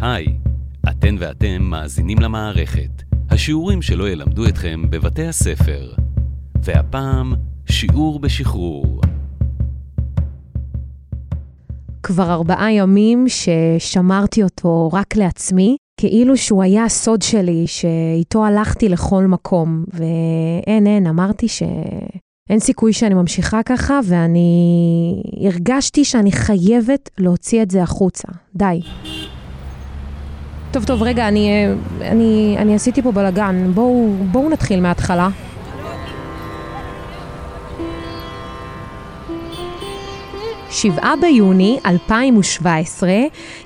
היי, אתן ואתם מאזינים למערכת, השיעורים שלא ילמדו אתכם בבתי הספר. והפעם, שיעור בשחרור. כבר ארבעה ימים ששמרתי אותו רק לעצמי, כאילו שהוא היה הסוד שלי, שאיתו הלכתי לכל מקום. ואין, אין, אמרתי שאין סיכוי שאני ממשיכה ככה, ואני הרגשתי שאני חייבת להוציא את זה החוצה. די. טוב, טוב, רגע, אני, אני, אני עשיתי פה בלאגן. בואו, בואו נתחיל מההתחלה. שבעה ביוני 2017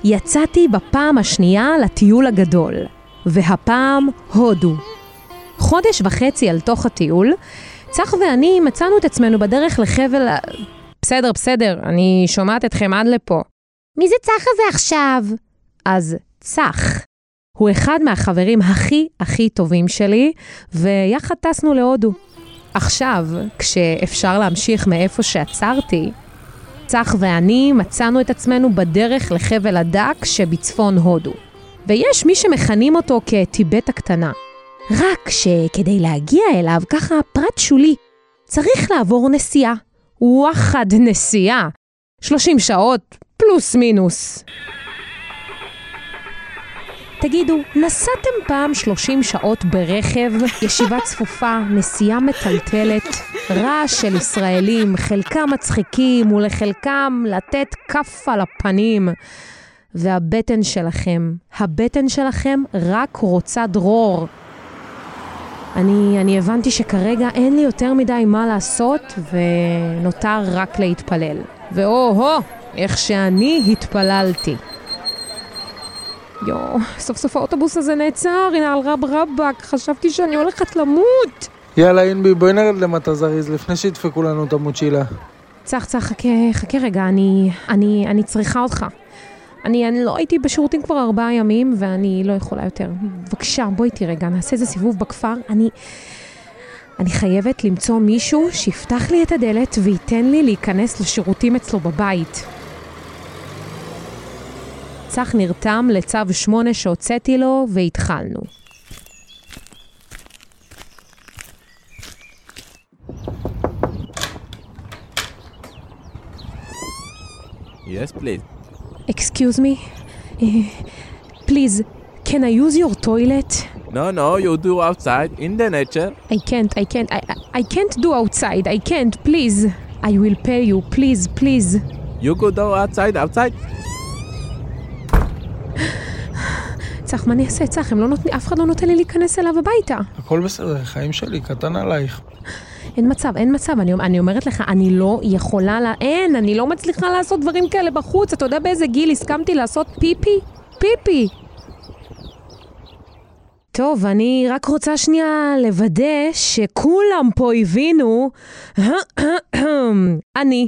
יצאתי בפעם השנייה לטיול הגדול, והפעם הודו. חודש וחצי על תוך הטיול, צח ואני מצאנו את עצמנו בדרך לחבל... בסדר, בסדר, אני שומעת אתכם עד לפה. מי זה צח הזה עכשיו? אז צח. הוא אחד מהחברים הכי הכי טובים שלי, ויחד טסנו להודו. עכשיו, כשאפשר להמשיך מאיפה שעצרתי, צח ואני מצאנו את עצמנו בדרך לחבל הדק שבצפון הודו. ויש מי שמכנים אותו כטיבט הקטנה. רק שכדי להגיע אליו, ככה פרט שולי, צריך לעבור נסיעה. וואחד נסיעה. 30 שעות, פלוס מינוס. תגידו, נסעתם פעם 30 שעות ברכב, ישיבה צפופה, נסיעה מטלטלת, רעש של ישראלים, חלקם מצחיקים ולחלקם לתת כף על הפנים. והבטן שלכם, הבטן שלכם רק רוצה דרור. אני, אני הבנתי שכרגע אין לי יותר מדי מה לעשות, ונותר רק להתפלל. ואו-הו, איך שאני התפללתי. יואו, סוף סוף האוטובוס הזה נעצר, הנה על רב רבאק, חשבתי שאני הולכת למות. יאללה, אינבי, בואי נרד למטה זריז לפני שידפקו לנו את המוצ'ילה. צח, צח, חכה, חכה רגע, אני, אני, אני צריכה אותך. אני, אני לא הייתי בשירותים כבר ארבעה ימים, ואני לא יכולה יותר. בבקשה, בואי איתי רגע, נעשה איזה סיבוב בכפר. אני... אני חייבת למצוא מישהו שיפתח לי את הדלת וייתן לי להיכנס לשירותים אצלו בבית. צח נרתם לצו 8 שהוצאתי לו, והתחלנו. Yes, please. Excuse me? Uh, please, can I use your toilet? No, no, you do outside in the nature. I can't, I can't, I, I- I can't do outside, I can't, please. I will pay you, please, please. You go do outside, outside. צח, מה אני אעשה? צח, הם לא נותנים, אף אחד לא נותן לי להיכנס אליו הביתה. הכל בסדר, חיים שלי, קטן עלייך. אין מצב, אין מצב, אני, אני אומרת לך, אני לא יכולה, לה, אין, אני לא מצליחה לעשות דברים כאלה בחוץ. אתה יודע באיזה גיל הסכמתי לעשות פיפי? פיפי. טוב, אני רק רוצה שנייה לוודא שכולם פה הבינו. אני,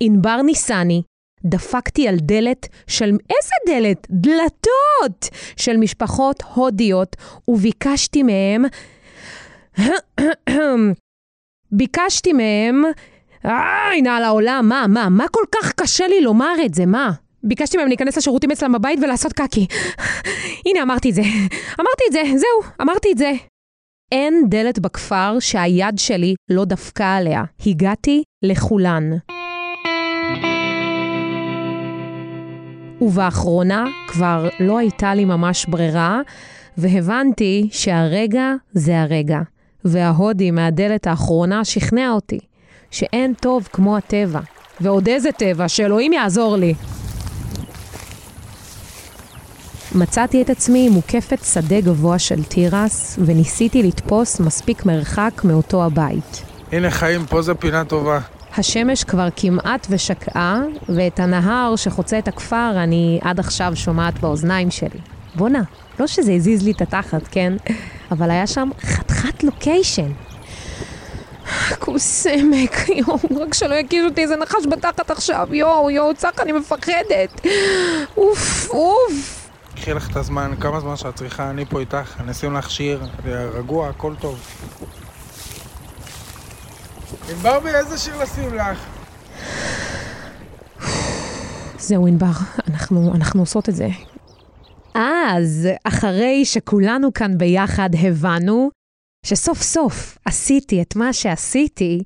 ענבר ניסני, דפקתי על דלת של... איזה דלת? דלתות! של משפחות הודיות, וביקשתי מהם... ביקשתי מהם, הנה על העולם, מה, מה, מה כל כך קשה לי לומר את זה, מה? ביקשתי מהם להיכנס לשירותים אצלם בבית ולעשות קקי. הנה, אמרתי את זה. אמרתי את זה, זהו, אמרתי את זה. אין דלת בכפר שהיד שלי לא דפקה עליה. הגעתי לכולן. ובאחרונה כבר לא הייתה לי ממש ברירה, והבנתי שהרגע זה הרגע. וההודי מהדלת האחרונה שכנע אותי שאין טוב כמו הטבע. ועוד איזה טבע, שאלוהים יעזור לי. מצאתי את עצמי מוקפת שדה גבוה של תירס, וניסיתי לתפוס מספיק מרחק מאותו הבית. הנה, חיים, פה זו פינה טובה. השמש כבר כמעט ושקעה, ואת הנהר שחוצה את הכפר אני עד עכשיו שומעת באוזניים שלי. בואנה, לא שזה הזיז לי את התחת, כן? אבל היה שם חתיכת לוקיישן. כוס עמק, יואו, רק שלא יקיש אותי איזה נחש בתחת עכשיו, יואו, יואו, צח, אני מפחדת. אוף, אוף. קחי לך את הזמן, כמה זמן שאת צריכה, אני פה איתך, אני אשים לך שיר, רגוע, הכל טוב. עם ברבי, איזה שיר לשים לך? זהו, ענבר, אנחנו, אנחנו עושות את זה. אז, אחרי שכולנו כאן ביחד הבנו שסוף סוף עשיתי את מה שעשיתי,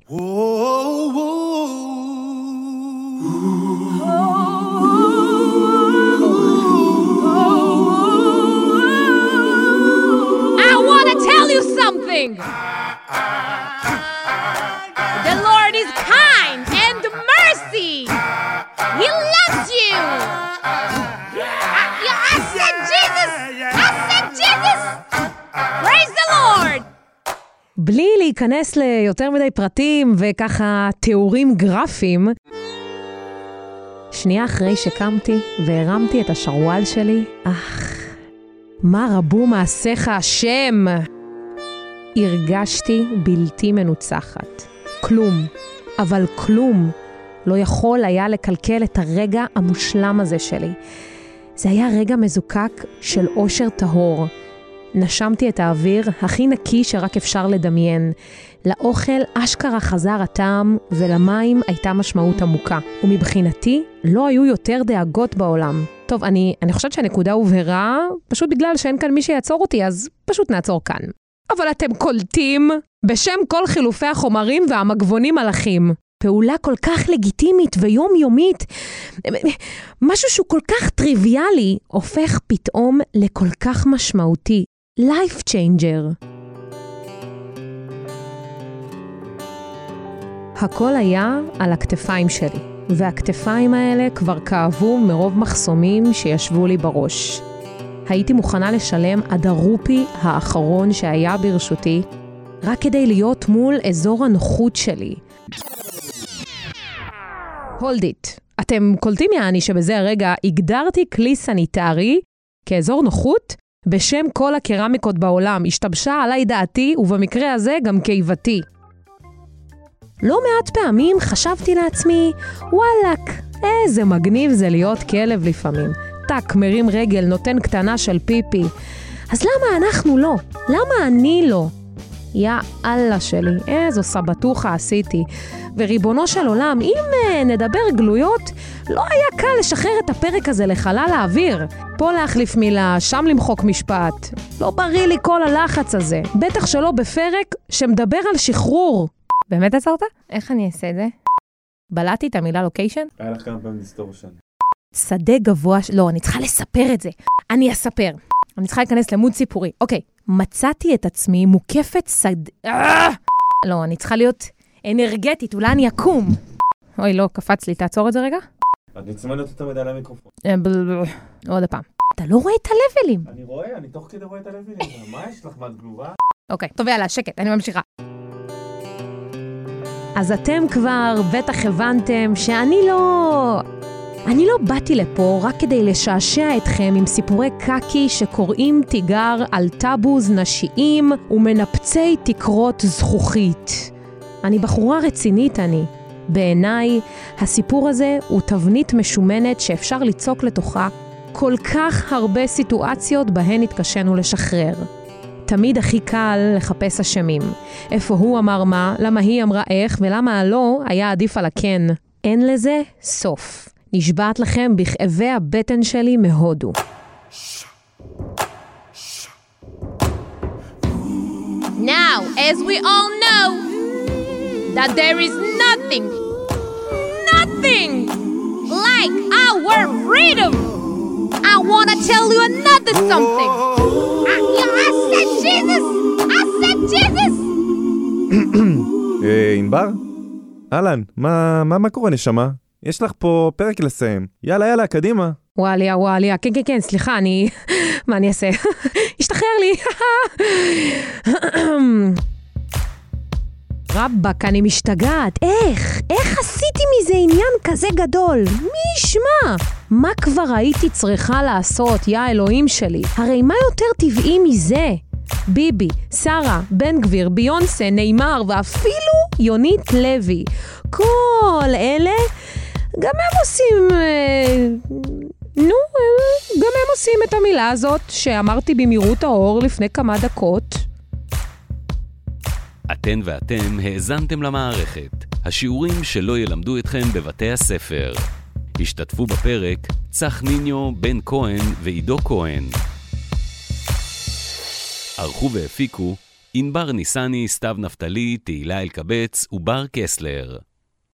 I want to tell you something. להיכנס ליותר מדי פרטים וככה תיאורים גרפיים, שנייה אחרי שקמתי והרמתי את השרוואל שלי, אך, מה רבו מעשיך השם? הרגשתי בלתי מנוצחת. כלום, אבל כלום, לא יכול היה לקלקל את הרגע המושלם הזה שלי. זה היה רגע מזוקק של אושר טהור. נשמתי את האוויר הכי נקי שרק אפשר לדמיין. לאוכל אשכרה חזר הטעם, ולמים הייתה משמעות עמוקה. ומבחינתי, לא היו יותר דאגות בעולם. טוב, אני, אני חושבת שהנקודה הובהרה, פשוט בגלל שאין כאן מי שיעצור אותי, אז פשוט נעצור כאן. אבל אתם קולטים? בשם כל חילופי החומרים והמגבונים מלאכים. פעולה כל כך לגיטימית ויומיומית, משהו שהוא כל כך טריוויאלי, הופך פתאום לכל כך משמעותי. Life changer. הכל היה על הכתפיים שלי, והכתפיים האלה כבר כאבו מרוב מחסומים שישבו לי בראש. הייתי מוכנה לשלם עד הרופי האחרון שהיה ברשותי, רק כדי להיות מול אזור הנוחות שלי. Hold it. אתם קולטים יעני שבזה הרגע הגדרתי כלי סניטרי כאזור נוחות בשם כל הקרמיקות בעולם. השתבשה עליי דעתי, ובמקרה הזה גם קיבתי. לא מעט פעמים חשבתי לעצמי, וואלאק, איזה מגניב זה להיות כלב לפעמים. טאק, מרים רגל, נותן קטנה של פיפי. אז למה אנחנו לא? למה אני לא? יא אללה שלי, איזו סבטוחה עשיתי. וריבונו של עולם, אם uh, נדבר גלויות, לא היה קל לשחרר את הפרק הזה לחלל האוויר. פה להחליף מילה, שם למחוק משפט. לא בריא לי כל הלחץ הזה. בטח שלא בפרק שמדבר על שחרור. באמת עצרת? איך אני אעשה את זה? בלעתי את המילה לוקיישן? היה לך כמה פעמים distortion. שדה גבוה. לא, אני צריכה לספר את זה. אני אספר. אני צריכה להיכנס למוד סיפורי. אוקיי, מצאתי את עצמי מוקפת שד... אה! לא, אני צריכה להיות אנרגטית, אולי אני אקום. אוי, לא, קפץ לי, תעצור את זה רגע. את נצמדת יותר מדי למיקרופון. אה, עוד פעם. אתה לא רואה את הלבלים. אני רואה, אני תוך כדי רואה את הלווינים. מה יש לך, מה גלובה? אוקיי, טוב, יאללה, שקט, אני ממשיכה. אז אתם כבר בטח הבנתם שאני לא... אני לא באתי לפה רק כדי לשעשע אתכם עם סיפורי קקי שקוראים תיגר על טאבוז נשיים ומנפצי תקרות זכוכית. אני בחורה רצינית אני. בעיניי, הסיפור הזה הוא תבנית משומנת שאפשר ליצוק לתוכה כל כך הרבה סיטואציות בהן התקשינו לשחרר. תמיד הכי קל לחפש אשמים. איפה הוא אמר מה, למה היא אמרה איך, ולמה הלא היה עדיף על הכן. אין לזה סוף. נשבעת לכם בכאבי הבטן שלי מהודו. Now, as we all know, that there is nothing, nothing like our freedom. I want to tell you another something. I, I said Jesus. I said Jesus. אה, ענבר? אהלן, מה, מה, מה קורה נשמה? יש לך פה פרק לסיים. יאללה, יאללה, קדימה. וואליה, וואליה, כן, כן, כן, סליחה, אני... מה אני אעשה? השתחרר לי. רבאק, אני משתגעת. איך? איך עשיתי מזה עניין כזה גדול? מי ישמע? מה כבר הייתי צריכה לעשות, יא אלוהים שלי? הרי מה יותר טבעי מזה? ביבי, שרה, בן גביר, ביונסה, נאמר ואפילו יונית לוי. כל אלה, גם הם עושים... אה, נו, אה, גם הם עושים את המילה הזאת שאמרתי במהירות האור לפני כמה דקות. אתן ואתם האזנתם למערכת, השיעורים שלא ילמדו אתכם בבתי הספר. השתתפו בפרק צח ניניו, בן כהן ועידו כהן. ערכו והפיקו ענבר ניסני, סתיו נפתלי, תהילה אלקבץ ובר קסלר.